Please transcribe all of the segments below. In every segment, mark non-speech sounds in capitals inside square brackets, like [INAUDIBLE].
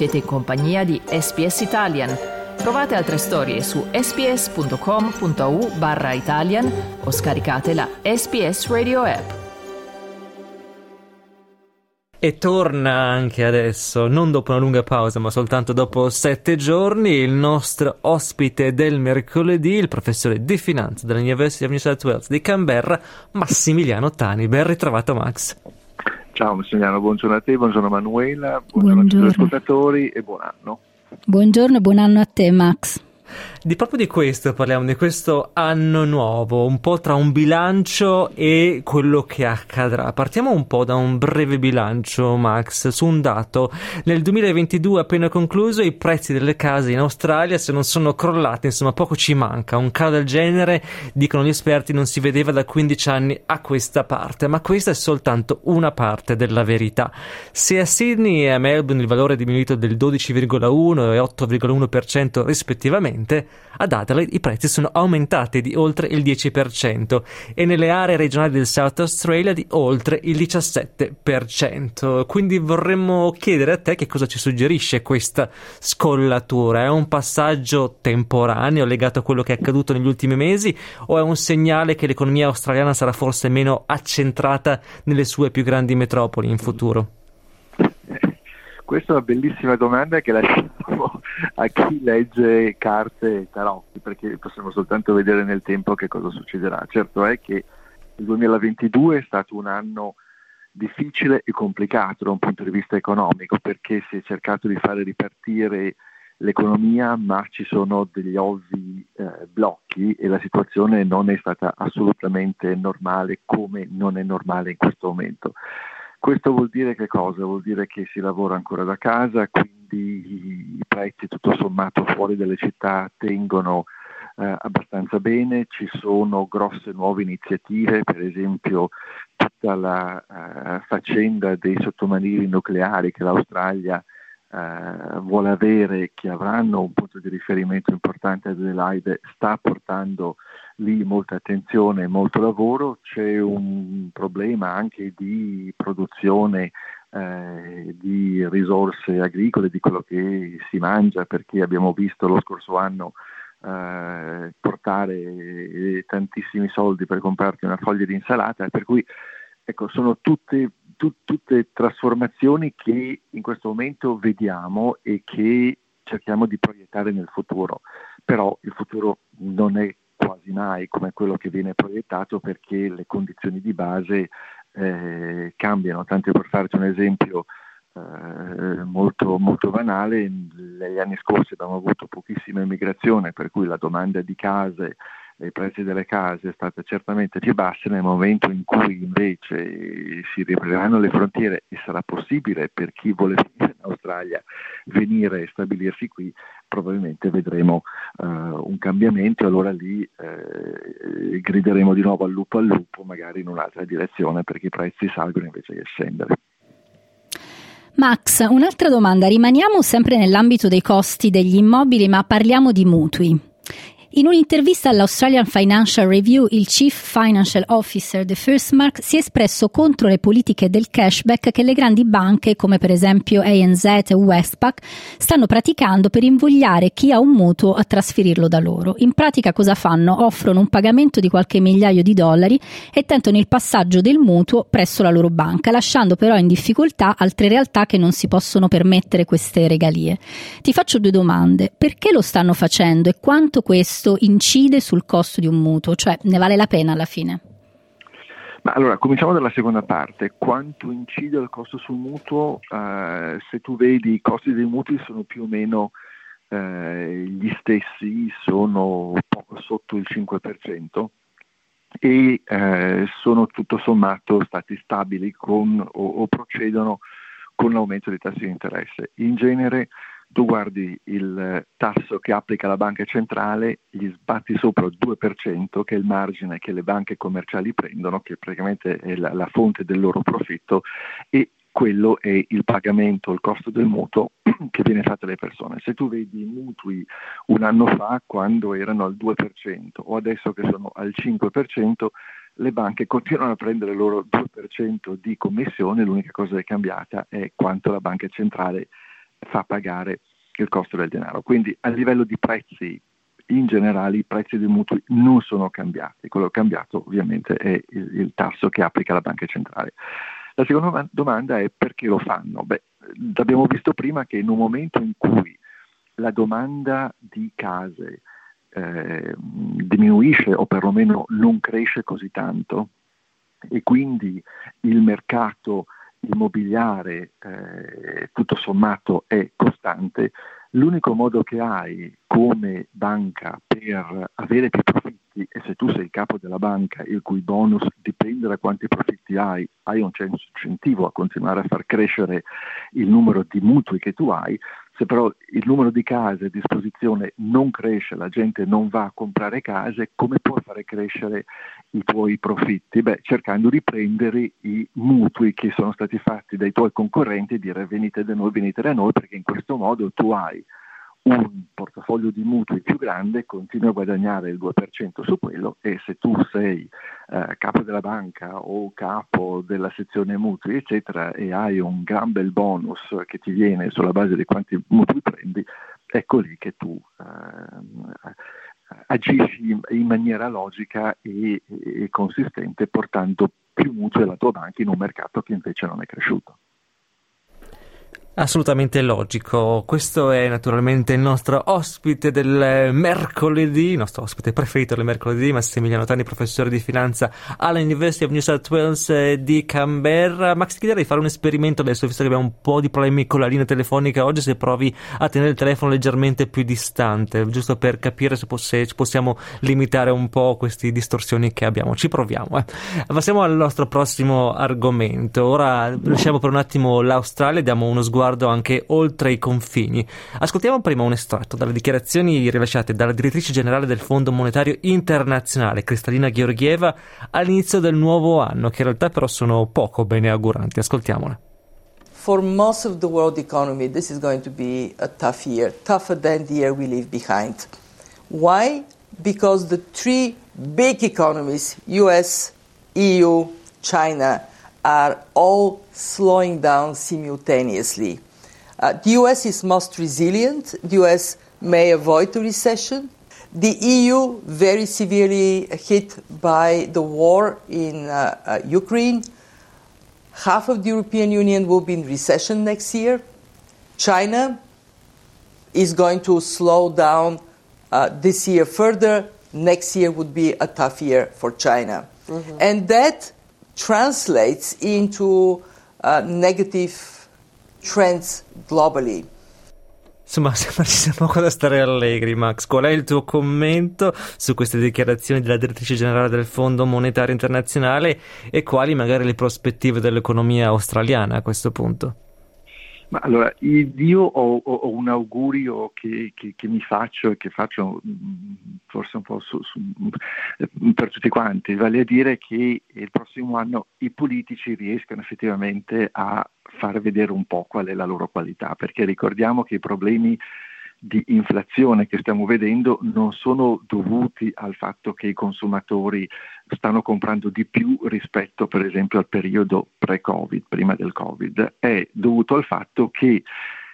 Siete in compagnia di SPS Italian. Trovate altre storie su sps.com.au barra Italian o scaricate la SPS Radio app. E torna anche adesso, non dopo una lunga pausa, ma soltanto dopo sette giorni, il nostro ospite del mercoledì, il professore di finanza dell'University of New South Wales di Canberra, Massimiliano Tani. Ben ritrovato Max. Ciao Massimiliano, buongiorno a te, buongiorno Manuela, buongiorno, buongiorno. a tutti gli ascoltatori e buon anno. Buongiorno e buon anno a te Max. Di proprio di questo parliamo, di questo anno nuovo, un po' tra un bilancio e quello che accadrà. Partiamo un po' da un breve bilancio, Max, su un dato. Nel 2022 appena concluso i prezzi delle case in Australia se non sono crollati, insomma poco ci manca. Un calo del genere, dicono gli esperti, non si vedeva da 15 anni a questa parte, ma questa è soltanto una parte della verità. Se a Sydney e a Melbourne il valore è diminuito del 12,1 e 8,1% rispettivamente, ad Adelaide i prezzi sono aumentati di oltre il 10% e nelle aree regionali del South Australia di oltre il 17%. Quindi vorremmo chiedere a te che cosa ci suggerisce questa scollatura. È un passaggio temporaneo legato a quello che è accaduto negli ultimi mesi o è un segnale che l'economia australiana sarà forse meno accentrata nelle sue più grandi metropoli in futuro? Questa è una bellissima domanda che lasciamo a chi legge carte e tarocchi, perché possiamo soltanto vedere nel tempo che cosa succederà. Certo è che il 2022 è stato un anno difficile e complicato da un punto di vista economico, perché si è cercato di fare ripartire l'economia, ma ci sono degli ovvi eh, blocchi e la situazione non è stata assolutamente normale come non è normale in questo momento. Questo vuol dire che cosa? Vuol dire che si lavora ancora da casa, quindi i prezzi tutto sommato fuori dalle città tengono eh, abbastanza bene, ci sono grosse nuove iniziative, per esempio tutta la uh, faccenda dei sottomarini nucleari che l'Australia uh, vuole avere, che avranno un punto di riferimento importante ad Adelaide, sta portando lì molta attenzione e molto lavoro, c'è un problema anche di produzione eh, di risorse agricole, di quello che si mangia, perché abbiamo visto lo scorso anno eh, portare tantissimi soldi per comprarti una foglia di insalata, per cui ecco, sono tutte, tu, tutte trasformazioni che in questo momento vediamo e che cerchiamo di proiettare nel futuro, però il futuro non è quasi mai come quello che viene proiettato perché le condizioni di base eh, cambiano. Tanto per farci un esempio eh, molto, molto banale, negli anni scorsi abbiamo avuto pochissima immigrazione, per cui la domanda di case i prezzi delle case è stata certamente più bassa nel momento in cui invece si riapriranno le frontiere e sarà possibile per chi vuole venire in Australia venire e stabilirsi qui, probabilmente vedremo uh, un cambiamento e allora lì eh, grideremo di nuovo al lupo al lupo, magari in un'altra direzione perché i prezzi salgono invece che scendere. Max, un'altra domanda. Rimaniamo sempre nell'ambito dei costi degli immobili, ma parliamo di mutui. In un'intervista all'Australian Financial Review, il Chief Financial Officer The First Mark si è espresso contro le politiche del cashback che le grandi banche, come per esempio ANZ e Westpac, stanno praticando per invogliare chi ha un mutuo a trasferirlo da loro. In pratica cosa fanno? Offrono un pagamento di qualche migliaio di dollari e tentano il passaggio del mutuo presso la loro banca, lasciando però in difficoltà altre realtà che non si possono permettere queste regalie. Ti faccio due domande. Perché lo stanno facendo e quanto questo questo incide sul costo di un mutuo, cioè ne vale la pena alla fine? Ma allora, cominciamo dalla seconda parte. Quanto incide il costo sul mutuo? Eh, se tu vedi i costi dei mutui sono più o meno eh, gli stessi, sono poco sotto il 5% e eh, sono tutto sommato stati stabili con, o, o procedono con l'aumento dei tassi di interesse. In genere tu guardi il tasso che applica la banca centrale, gli sbatti sopra il 2%, che è il margine che le banche commerciali prendono, che praticamente è la, la fonte del loro profitto, e quello è il pagamento, il costo del mutuo [CLEARS THROAT] che viene fatto alle persone. Se tu vedi i mutui un anno fa, quando erano al 2% o adesso che sono al 5%, le banche continuano a prendere il loro 2% di commissione, l'unica cosa che è cambiata è quanto la banca centrale fa pagare il costo del denaro. Quindi a livello di prezzi in generale i prezzi dei mutui non sono cambiati, quello che è cambiato ovviamente è il, il tasso che applica la banca centrale. La seconda domanda è perché lo fanno? Beh, abbiamo visto prima che in un momento in cui la domanda di case eh, diminuisce o perlomeno non cresce così tanto e quindi il mercato immobiliare eh, tutto sommato è costante, l'unico modo che hai come banca per avere più profitti e se tu sei il capo della banca il cui bonus dipende da quanti profitti hai, hai un incentivo a continuare a far crescere il numero di mutui che tu hai, se però il numero di case a disposizione non cresce, la gente non va a comprare case, come puoi fare crescere i tuoi profitti? Beh, cercando di prendere i mutui che sono stati fatti dai tuoi concorrenti e dire venite da noi, venite da noi, perché in questo modo tu hai un portafoglio di mutui più grande, continui a guadagnare il 2% su quello e se tu sei eh, capo della banca o capo della sezione mutui, eccetera, e hai un gran bel bonus che ti viene sulla base di quanti mutui prendi, ecco lì che tu eh, agisci in maniera logica e, e consistente portando più mutui alla tua banca in un mercato che invece non è cresciuto. Assolutamente logico. Questo è naturalmente il nostro ospite del mercoledì, il nostro ospite preferito del mercoledì, Massimiliano Tani, professore di finanza alla University of New South Wales eh, di Canberra. Max, ti chiederei di fare un esperimento adesso, visto che abbiamo un po' di problemi con la linea telefonica oggi, se provi a tenere il telefono leggermente più distante, giusto per capire se, poss- possiamo limitare un po' queste distorsioni che abbiamo. Ci proviamo. Eh. Passiamo al nostro prossimo argomento. Ora lasciamo per un attimo l'Australia, diamo uno sguardo sguardo anche oltre i confini. Ascoltiamo prima un estratto dalle dichiarazioni rilasciate dalla direttrice generale del Fondo Monetario Internazionale, Kristalina Georgieva, all'inizio del nuovo anno, che in realtà però sono poco bene auguranti. Ascoltiamola. For most of the world economy, this is going to be a tough year, tougher than the year we leave behind. Why? Because the three big economies, US, EU, China, are all slowing down simultaneously. Uh, the US is most resilient. The US may avoid a recession. The EU, very severely hit by the war in uh, uh, Ukraine. Half of the European Union will be in recession next year. China is going to slow down uh, this year further. Next year would be a tough year for China. Mm-hmm. And that translates into uh, negative trends globally. Insomma, [LAUGHS] sembra ci sia poco da stare allegri, Max. Qual è il tuo commento su queste dichiarazioni della direttrice generale del Fondo Monetario Internazionale e quali magari le prospettive dell'economia australiana a questo punto? Ma allora, io ho, ho un augurio che, che, che, mi faccio e che faccio mm, forse un po' su, su, mm, per tutti quanti, vale a dire che il prossimo anno i politici riescano effettivamente a far vedere un po' qual è la loro qualità, perché ricordiamo che i problemi di inflazione che stiamo vedendo non sono dovuti al fatto che i consumatori stanno comprando di più rispetto per esempio al periodo pre-Covid, prima del Covid, è dovuto al fatto che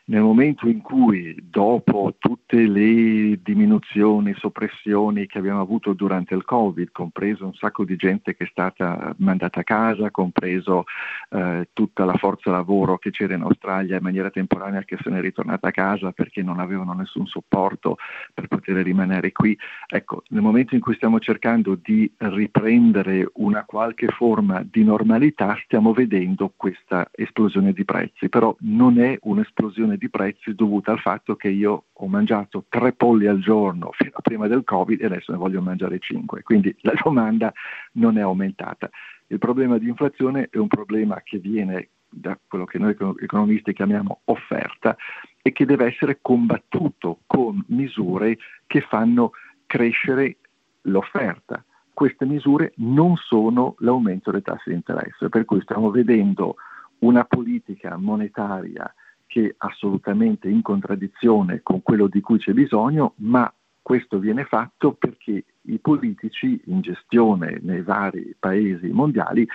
nel momento in cui, dopo tutte le diminuzioni, soppressioni che abbiamo avuto durante il Covid, compreso un sacco di gente che è stata mandata a casa, compreso eh, tutta la forza lavoro che c'era in Australia in maniera temporanea che se n'è ritornata a casa perché non avevano nessun supporto per poter rimanere qui, ecco, nel momento in cui stiamo cercando di riprendere una qualche forma di normalità, stiamo vedendo questa esplosione di prezzi, però non è un'esplosione di prezzi dovuta al fatto che io ho mangiato tre polli al giorno fino a prima del Covid e adesso ne voglio mangiare cinque, quindi la domanda non è aumentata. Il problema di inflazione è un problema che viene da quello che noi economisti chiamiamo offerta e che deve essere combattuto con misure che fanno crescere l'offerta. Queste misure non sono l'aumento dei tassi di interesse, per cui stiamo vedendo una politica monetaria che è assolutamente in contraddizione con quello di cui c'è bisogno, ma questo viene fatto perché i politici in gestione nei vari paesi mondiali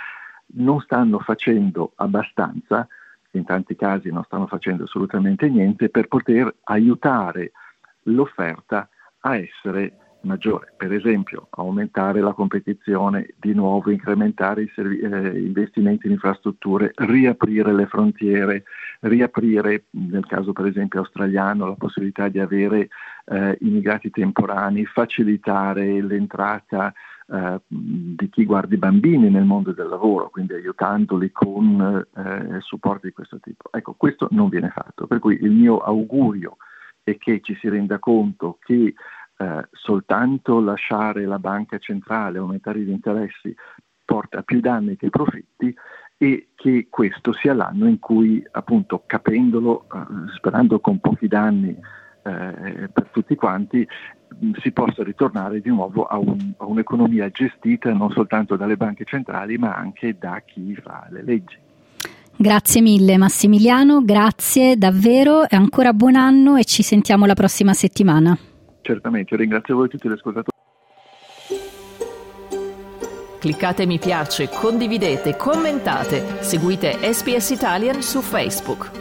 non stanno facendo abbastanza in tanti casi non stanno facendo assolutamente niente per poter aiutare l'offerta a essere maggiore, per esempio aumentare la competizione, di nuovo incrementare i servi- eh, investimenti in infrastrutture, riaprire le frontiere, riaprire nel caso per esempio australiano la possibilità di avere eh, immigrati temporanei, facilitare l'entrata eh, di chi guarda i bambini nel mondo del lavoro, quindi aiutandoli con eh, supporti di questo tipo. Ecco, questo non viene fatto, per cui il mio augurio è che ci si renda conto che eh, soltanto lasciare la banca centrale, aumentare gli interessi, porta più danni che profitti e che questo sia l'anno in cui, appunto, capendolo, eh, sperando con pochi danni eh, per tutti quanti, si possa ritornare di nuovo a, un, a un'economia gestita non soltanto dalle banche centrali, ma anche da chi fa le leggi. Grazie mille Massimiliano, grazie davvero e ancora buon anno e ci sentiamo la prossima settimana. Certamente, ringrazio voi tutti gli ascoltatori. Cliccate mi piace, condividete, commentate, seguite SPS Italian su Facebook.